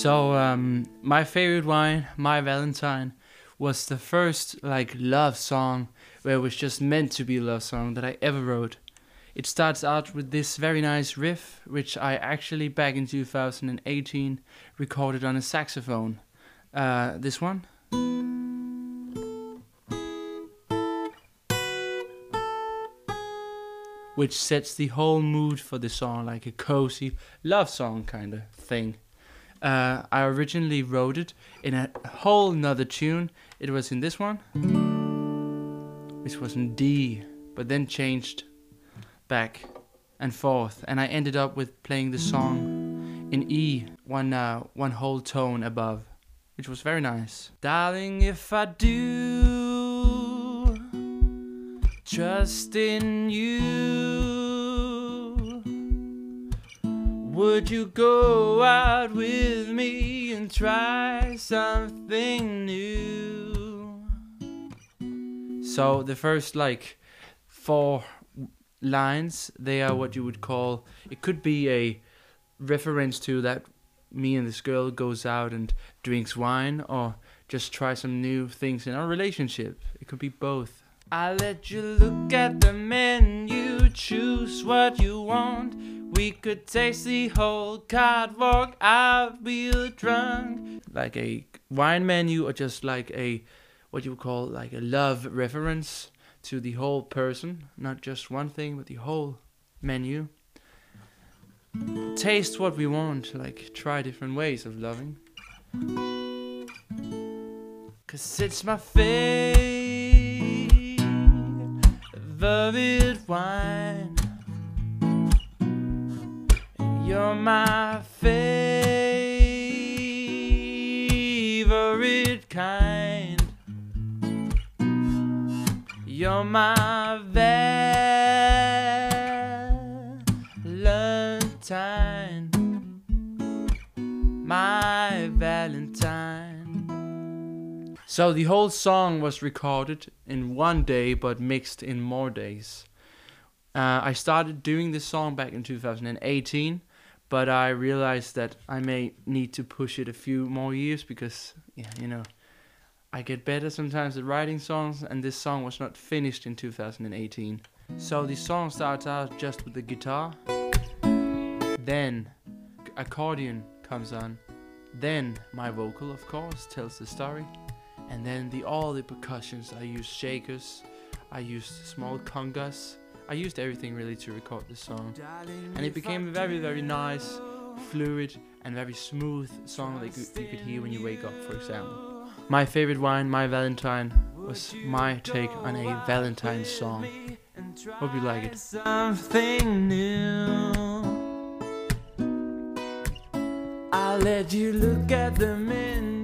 So um, my favorite wine, My Valentine, was the first like love song where it was just meant to be a love song that I ever wrote. It starts out with this very nice riff, which I actually back in 2018 recorded on a saxophone. Uh, this one. Which sets the whole mood for the song, like a cozy love song kind of thing. Uh, I originally wrote it in a whole nother tune. It was in this one, which was in D, but then changed back and forth, and I ended up with playing the song in E, one uh, one whole tone above, which was very nice. Darling, if I do trust in you. Would you go out with me and try something new? So the first like four lines, they are what you would call it could be a reference to that me and this girl goes out and drinks wine or just try some new things in our relationship. It could be both. I let you look at the menu, choose what you want. We could taste the whole card, walk out real drunk. Like a wine menu or just like a what you call like a love reference to the whole person, not just one thing, but the whole menu. Taste what we want, like try different ways of loving. Cause it's my favorite wine. You're my favorite kind. You're my Valentine. My Valentine. So the whole song was recorded in one day but mixed in more days. Uh, I started doing this song back in 2018, but I realized that I may need to push it a few more years because, yeah, you know, I get better sometimes at writing songs, and this song was not finished in 2018. So the song starts out just with the guitar, then accordion comes on, then my vocal, of course, tells the story, and then the all the percussions. I use shakers, I use small congas, I used everything really to record this song, and it became a very very nice, fluid, and very smooth song that you, could hear when you wake up, for example. My favorite wine, My Valentine, was my take on a Valentine song. Hope you like it. Something new. I'll let you look at the menu.